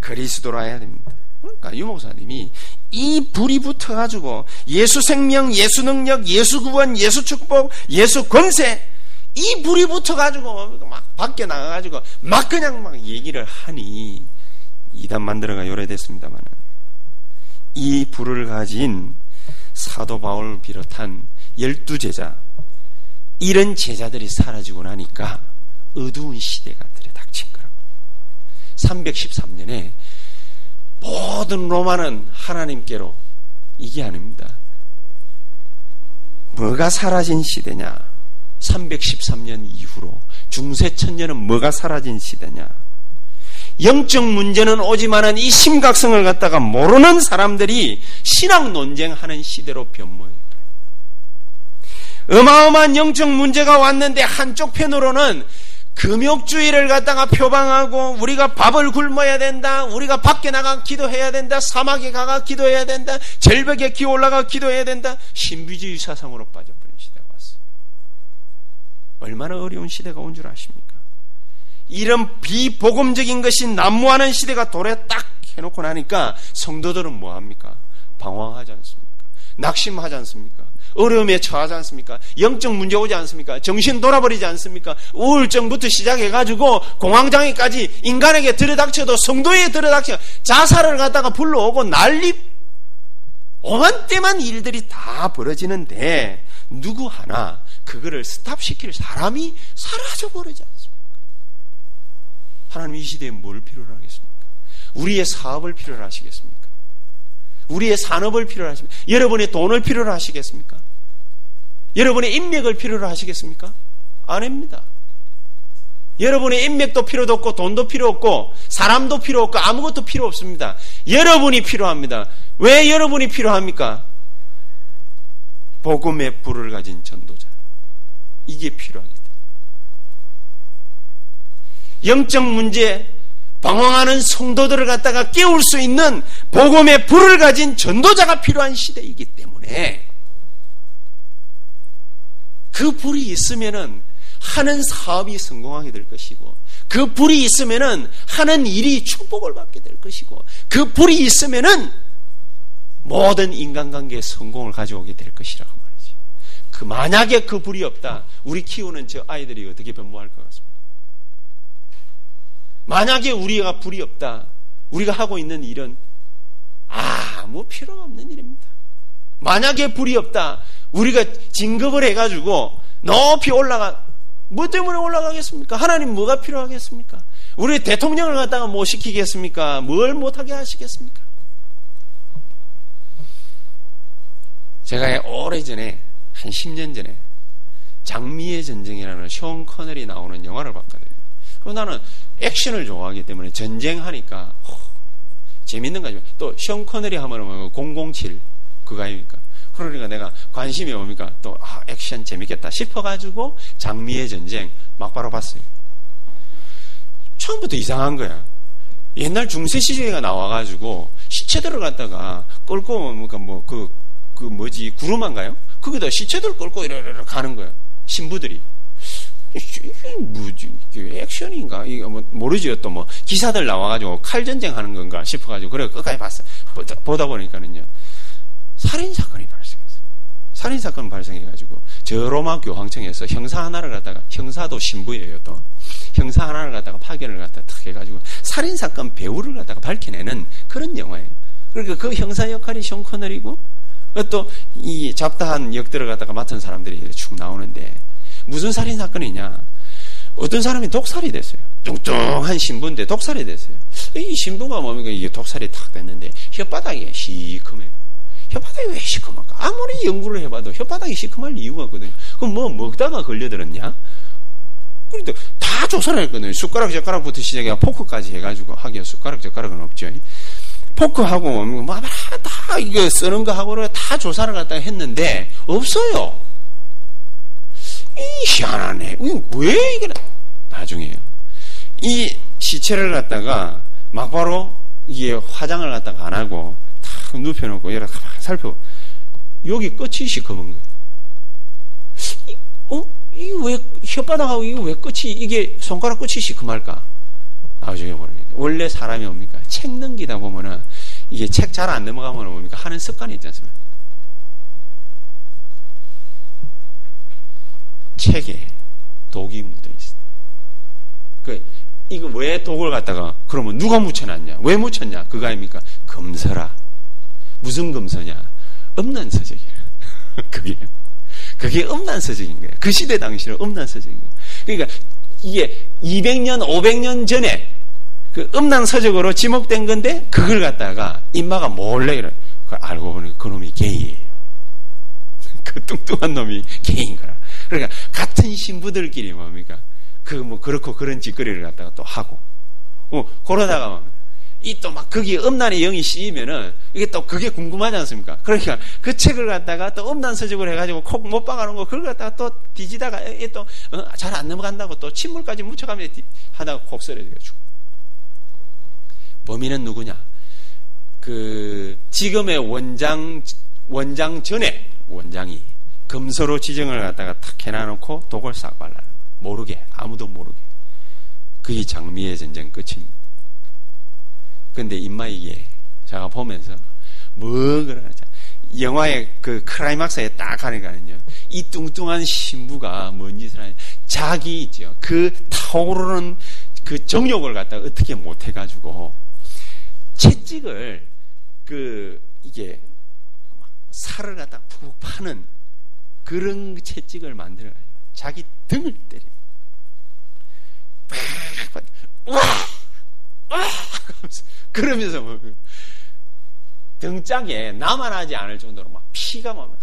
그리스도로 해야 됩니다. 그러니까 유 목사님이 이 불이 붙어가지고 예수 생명, 예수 능력, 예수 구원, 예수 축복, 예수 권세 이 불이 붙어가지고 막 밖에 나가가지고 막 그냥 막 얘기를 하니 이단 만들어가 요래됐습니다만 이 불을 가진 사도 바울 비롯한 열두 제자 이런 제자들이 사라지고 나니까 어두운 시대가 들이닥친 거라고. 313년에 모든 로마는 하나님께로 이게 아닙니다. 뭐가 사라진 시대냐? 313년 이후로 중세 천년은 뭐가 사라진 시대냐? 영적 문제는 오지만은 이 심각성을 갖다가 모르는 사람들이 신앙 논쟁하는 시대로 변모해요. 어마어마한 영적 문제가 왔는데 한쪽 편으로는 금욕주의를 갖다가 표방하고 우리가 밥을 굶어야 된다. 우리가 밖에 나가 기도해야 된다. 사막에 가가 기도해야 된다. 절벽에 기 올라가 기도해야 된다. 신비주의 사상으로 빠져버린 시대가 왔어. 얼마나 어려운 시대가 온 줄 아십니까? 이런 비복음적인 것이 난무하는 시대가 도래 딱 해놓고 나니까 성도들은 뭐합니까? 방황하지 않습니까? 낙심하지 않습니까? 어려움에 처하지 않습니까? 영적 문제 오지 않습니까? 정신 돌아버리지 않습니까? 우울증부터 시작해가지고 공황장애까지 인간에게 들이닥쳐도 성도에 들이닥쳐 자살을 갖다가 불러오고 난리 오만 때만 일들이 다 벌어지는데 누구 하나 그거를 스탑시킬 사람이 사라져 버리지 않습니까? 하나님 이 시대에 뭘 필요로 하겠습니까? 우리의 사업을 필요로 하시겠습니까? 우리의 산업을 필요로 하십니까? 여러분의 돈을 필요로 하시겠습니까? 여러분의 인맥을 필요로 하시겠습니까? 아닙니다. 여러분의 인맥도 필요도 없고 돈도 필요 없고 사람도 필요 없고 아무것도 필요 없습니다. 여러분이 필요합니다. 왜 여러분이 필요합니까? 복음의 불을 가진 전도자. 이게 필요하겠다. 영적 문제, 방황하는 성도들을 갖다가 깨울 수 있는 복음의 불을 가진 전도자가 필요한 시대이기 때문에 그 불이 있으면은 하는 사업이 성공하게 될 것이고 그 불이 있으면은 하는 일이 축복을 받게 될 것이고 그 불이 있으면은 모든 인간관계에 성공을 가져오게 될 것이라고 말이죠. 그 만약에 그 불이 없다, 우리 키우는 저 아이들이 어떻게 변모할 것 같습니다. 만약에 우리가 불이 없다, 우리가 하고 있는 일은 아무 필요 없는 일입니다. 만약에 불이 없다, 우리가 진급을 해가지고 높이 올라가, 뭐 때문에 올라가겠습니까? 하나님 뭐가 필요하겠습니까? 우리 대통령을 갖다가 뭐 시키겠습니까? 뭘 못하게 하시겠습니까? 제가 오래전에, 한 10년 전에, 장미의 전쟁이라는 션 커넬이 나오는 영화를 봤거든요. 나는 액션을 좋아하기 때문에 전쟁하니까 어, 재밌는 거죠. 또션 커넬이 하면 007 그거 아닙니까? 그러니까 내가 관심이 뭡니까? 또 아, 액션 재밌겠다 싶어가지고 장미의 전쟁 막바로 봤어요. 처음부터 이상한 거야. 옛날 중세 시대가 나와가지고 시체들을 갖다가 끌고 뭡니까 뭐그 그 뭐지 구름한가요? 거기다 시체들 끌고 이러이러 가는 거야. 신부들이. 뭐지? 액션인가? 이거 뭐 모르지요. 또뭐 기사들 나와가지고 칼 전쟁 하는 건가 싶어가지고 그래 끝까지 봤어. 보다, 보다 보니까는요 살인 사건이 발생했어요. 살인 사건 발생해가지고 저 로마 교황청에서 형사 하나를 갖다가 형사도 신부예요 또 형사 하나를 갖다가 파견을 갖다가 탁 해가지고 살인 사건 배우를 갖다가 밝혀내는 그런 영화예요. 그러니까 그 형사 역할이 숀 커널이고 또 이 잡다한 역들을 갖다가 맡은 사람들이 쭉 나오는데 무슨 살인 사건이냐? 어떤 사람이 독살이 됐어요. 뚱뚱한 신부인데 독살이 됐어요. 이 신부가 뭡니까? 이게 독살이 탁 됐는데 혓바닥이 시커매요. 혓바닥이 왜 시커멀까? 아무리 연구를 해봐도 혓바닥이 시커멀 이유가 없거든요. 그럼 뭐 먹다가 걸려들었냐? 그러니까 다 조사를 했거든요. 숟가락, 젓가락부터 시작해 포크까지 해가지고 하기야 숟가락, 젓가락은 없죠. 포크하고 뭐, 다 이거 쓰는 거 하고를 다 조사를 갖다가 했는데 없어요. 이 희한하네. 왜 이게 나중에요. 이 시체를 갖다가 막바로 이게 화장을 갖다가 안 하고 탁 눕혀놓고 여러 살펴 여기 끝이 시커먼 거예요. 어? 이게 왜 혓바닥하고 이게 왜 끝이 이게 손가락 끝이 시커멀까? 나중에 게 원래 사람이 뭡니까? 책 넘기다 보면은 이게 책 잘 안 넘어가면 뭡니까? 하는 습관이 있지 않습니까? 책에 독이 묻어 있어. 그 이거 왜 독을 갖다가 그러면 누가 묻혀놨냐? 왜 묻혔냐? 그거 아닙니까? 검서라. 무슨 검서냐? 음란 서적이야. 그게 그게 음란 서적인 거예요. 그 시대 당시는 음란 서적인 거예요. 그러니까 이게 200년, 500년 전에 그 음란 서적으로 지목된 건데 그걸 갖다가 인마가 몰래 이래. 알고 보니 그 놈이 게이예요. 그 뚱뚱한 놈이 게인 거라. 그러니까 같은 신부들끼리 뭡니까? 그 뭐 그렇고 그런 짓거리를 갖다가 또 하고 어, 그러다가 이 또 막 거기에 음란의 영이 씌이면은 이게 또 그게 궁금하지 않습니까? 그러니까 그 책을 갖다가 또 음란 서적을 해가지고 콕 못 박아놓은 거 그걸 갖다가 또 뒤지다가 또잘 안 넘어간다고 또 침물까지 묻혀가며 하다가 콕 쓰러져가지고 범인은 누구냐? 그 지금의 원장 원장 전에 원장이 금서로 지정을 갖다가 탁 해놔놓고 독을 싹 발라는 모르게 아무도 모르게. 그게 장미의 전쟁 끝입니다. 근데 임마이게 제가 보면서 뭐 그러나 영화의 그 클라이막스에 딱 가니까는요 이 뚱뚱한 신부가 뭔 짓을 하냐. 자기 있죠. 그 타오르는 그 정욕을 갖다가 어떻게 못 해가지고 채찍을 그 이게 살을 갖다 푹 파는 그런 채찍을 만들어 가지고 자기 등을 때려. 와! 와! 그러면서 뭐 등짝에 나만 하지 않을 정도로 막 피가 막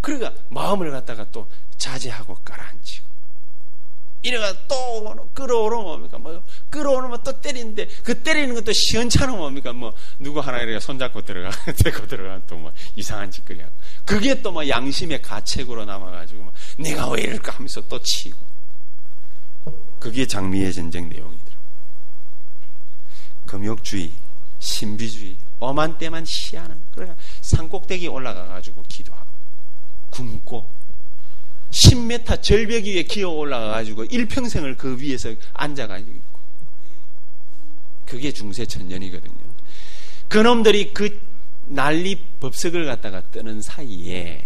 그러니까 마음을 갖다가 또 자제하고 깔아앉히고 이래가 또 끌어오르면 뭡니까? 뭐 끌어오르면 또 때리는데 그 때리는 것도 시원찮으면 뭡니까? 뭐 누구 하나 이렇게 손잡고 들어가 데리고 들어가 또 뭐 이상한 짓거리 하고 그게 또 뭐 양심의 가책으로 남아가지고 뭐 내가 왜 이럴까 하면서 또 치고 그게 장미의 전쟁 내용이더라. 금욕주의, 신비주의, 엄한 때만 시하는 그래 산꼭대기 올라가가지고 기도하고 굶고 10m 절벽 위에 기어 올라가가지고 일평생을 그 위에서 앉아가지고 있고. 그게 중세천년이거든요. 그놈들이 그 난리 법석을 갖다가 뜨는 사이에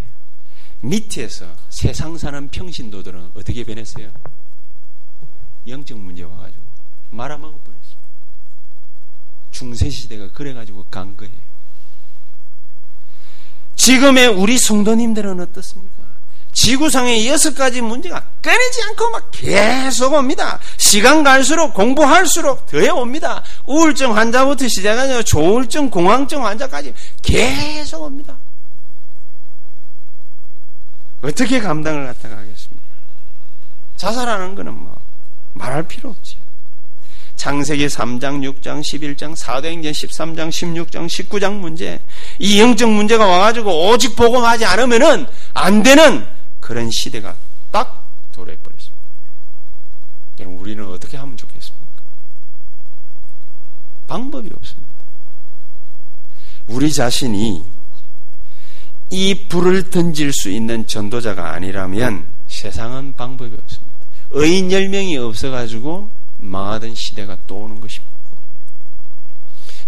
밑에서 세상 사는 평신도들은 어떻게 변했어요? 영적 문제 와가지고 말아먹어버렸어요. 중세시대가 그래가지고 간 거예요. 지금의 우리 성도님들은 어떻습니까? 지구상에 여섯 가지 문제가 끊이지 않고 막 계속 옵니다. 시간 갈수록 공부할수록 더해 옵니다. 우울증 환자부터 시작하여 조울증, 공황증 환자까지 계속 옵니다. 어떻게 감당을 갖다가 하겠습니까? 자살하는 거는 뭐 말할 필요 없지요. 창세기 3장, 6장, 11장, 사도행전 13장, 16장, 19장 문제 이 영적 문제가 와가지고 오직 복음하지 않으면은 안 되는 그런 시대가 딱 도래해버렸습니다. 여러분, 우리는 어떻게 하면 좋겠습니까? 방법이 없습니다. 우리 자신이 이 불을 던질 수 있는 전도자가 아니라면 세상은 방법이 없습니다. 의인 10명이 없어가지고 망하던 시대가 또 오는 것입니다.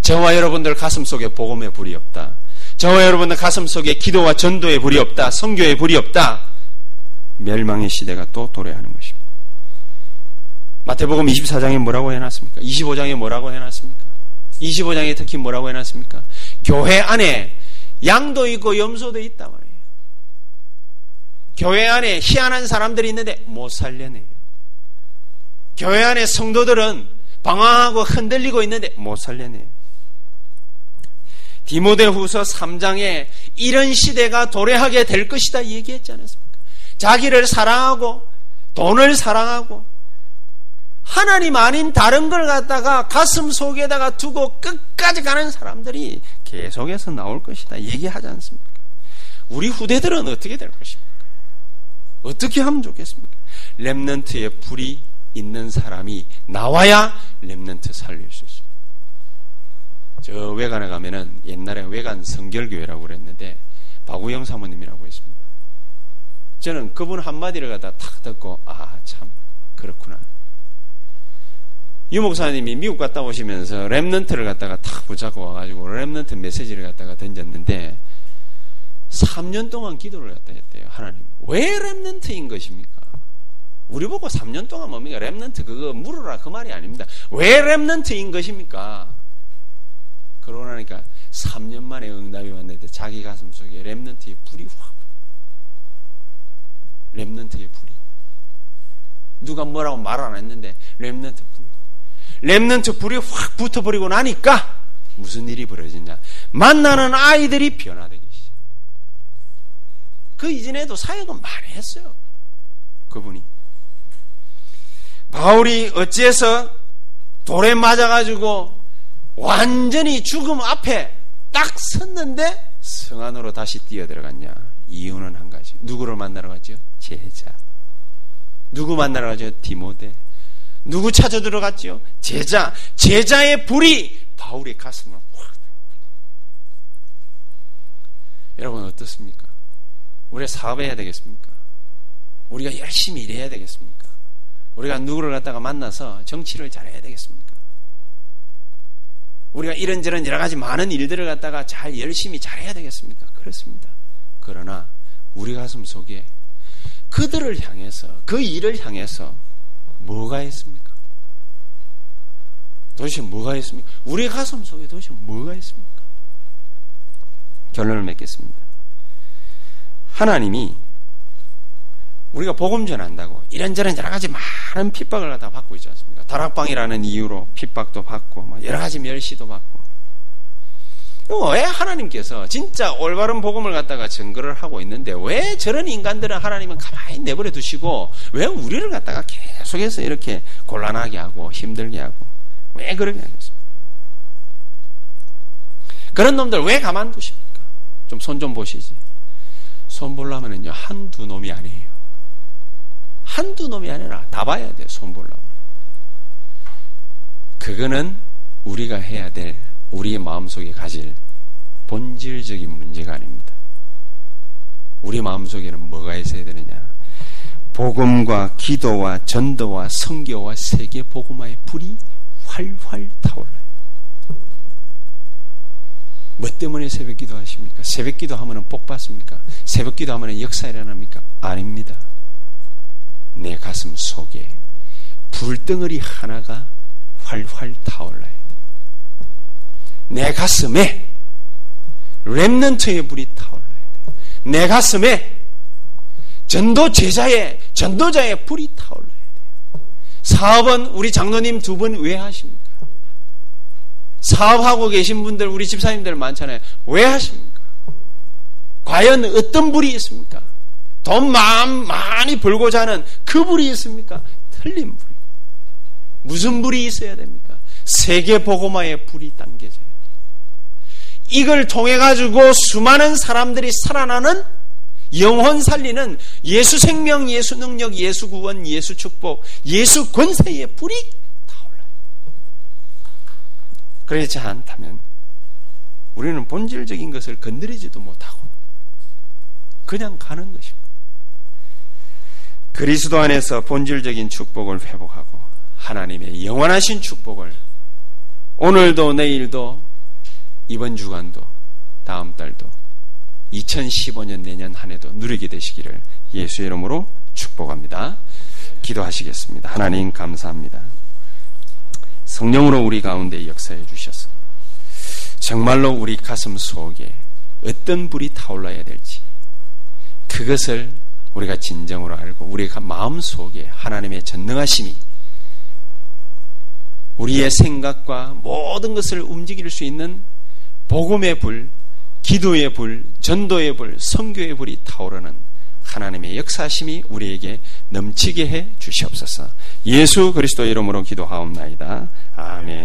저와 여러분들 가슴 속에 복음의 불이 없다. 저와 여러분들 가슴 속에 기도와 전도의 불이 없다. 성교의 불이 없다. 멸망의 시대가 또 도래하는 것입니다. 마태복음 24장에 뭐라고 해놨습니까? 25장에 뭐라고 해놨습니까? 25장에 특히 뭐라고 해놨습니까? 교회 안에 양도 있고 염소도 있다 말이에요. 교회 안에 희한한 사람들이 있는데 못 살려내요. 교회 안에 성도들은 방황하고 흔들리고 있는데 못 살려내요. 디모데후서 3장에 이런 시대가 도래하게 될 것이다 얘기했지 않았습니까? 자기를 사랑하고 돈을 사랑하고 하나님 아닌 다른 걸 갖다가 가슴 속에다가 두고 끝까지 가는 사람들이 계속해서 나올 것이다. 얘기하지 않습니까? 우리 후대들은 어떻게 될 것입니까? 어떻게 하면 좋겠습니까? remnant에 불이 있는 사람이 나와야 remnant 살릴 수 있습니다. 저 왜관에 가면은 옛날에 왜관 성결교회라고 그랬는데 박우영 사모님이라고 있습니다. 저는 그분 한마디를 갖다 탁 듣고 아 참 그렇구나. 유 목사님이 미국 갔다 오시면서 remnant를 갖다가 탁 붙잡고 와가지고 remnant 메시지를 갖다가 던졌는데 3년 동안 기도를 갖다 했대요. 하나님 왜 remnant인 것입니까? 우리 보고 3년 동안 뭡니까? remnant 그거 물으라 그 말이 아닙니다. 왜 remnant인 것입니까? 그러고 나니까 3년 만에 응답이 왔는데 자기 가슴 속에 remnant의 불이 확 remnant의 불이. 누가 뭐라고 말 안 했는데 remnant 불. remnant 불이 확 붙어버리고 나니까 무슨 일이 벌어지냐. 만나는 아이들이 변화되기 시작. 그 이전에도 사역은 많이 했어요. 그분이. 바울이 어찌해서 돌에 맞아가지고 완전히 죽음 앞에 딱 섰는데 성 안으로 다시 뛰어들어갔냐? 이유는 한 가지. 누구를 만나러 갔죠? 제자. 누구 만나러 가죠? 디모데. 누구 찾아 들어갔죠? 제자. 제자의 불이 바울의 가슴을 확. 여러분 어떻습니까? 우리가 사업해야 되겠습니까? 우리가 열심히 일해야 되겠습니까? 우리가 누구를 갖다가 만나서 정치를 잘해야 되겠습니까? 우리가 이런저런 여러 가지 많은 일들을 갖다가 잘 열심히 잘해야 되겠습니까? 그렇습니다. 그러나 우리 가슴 속에 그들을 향해서 그 일을 향해서 뭐가 있습니까? 도대체 뭐가 있습니까? 우리 가슴 속에 도대체 뭐가 있습니까? 결론을 맺겠습니다. 하나님이 우리가 복음 전한다고 이런저런 여러 가지 많은 핍박을 갖다 받고 있지 않습니까? 다락방이라는 이유로 핍박도 받고 여러 가지 멸시도 받고 왜 하나님께서 진짜 올바른 복음을 갖다가 증거를 하고 있는데 왜 저런 인간들은 하나님은 가만히 내버려 두시고 왜 우리를 갖다가 계속해서 이렇게 곤란하게 하고 힘들게 하고 왜 그러게 하겠습니까? 그런 놈들 왜 가만 두십니까? 좀 손좀 보시지. 손 보려면은요 한두 놈이 아니에요. 한두 놈이 아니라 다 봐야 돼, 손 보려면. 그거는 우리가 해야 될 우리의 마음속에 가질 본질적인 문제가 아닙니다. 우리 마음속에는 뭐가 있어야 되느냐? 복음과 기도와 전도와 성교와 세계 복음화의 불이 활활 타올라요. 뭐 때문에 새벽 기도 하십니까? 새벽 기도 하면 복 받습니까? 새벽 기도 하면 역사 일어납니까? 아닙니다. 내 가슴 속에 불덩어리 하나가 활활 타올라야 돼. 내 가슴에 랩넌트의 불이 타올라야 돼. 내 가슴에 전도 제자의 전도자의 불이 타올라야 돼. 사업은 우리 장로님 두 분 왜 하십니까? 사업하고 계신 분들 우리 집사님들 많잖아요. 왜 하십니까? 과연 어떤 불이 있습니까? 돈 많이 벌고자 하는 그 불이 있습니까? 틀린 불이. 무슨 불이 있어야 됩니까? 세계 보고마의 불이 당겨져요. 이걸 통해 가지고 수많은 사람들이 살아나는 영혼 살리는 예수 생명, 예수 능력, 예수 구원, 예수 축복, 예수 권세의 불이. 그렇지 않다면 우리는 본질적인 것을 건드리지도 못하고 그냥 가는 것입니다. 그리스도 안에서 본질적인 축복을 회복하고 하나님의 영원하신 축복을 오늘도 내일도 이번 주간도 다음 달도 2015년 내년 한 해도 누리게 되시기를 예수의 이름으로 축복합니다. 기도하시겠습니다. 하나님 감사합니다. 성령으로 우리 가운데 역사해 주셔서 정말로 우리 가슴 속에 어떤 불이 타올라야 될지 그것을 우리가 진정으로 알고 우리가 마음 속에 하나님의 전능하심이 우리의 생각과 모든 것을 움직일 수 있는 복음의 불, 기도의 불, 전도의 불, 성교의 불이 타오르는 하나님의 역사심이 우리에게 넘치게 해 주시옵소서. 예수 그리스도 이름으로 기도하옵나이다. 아멘.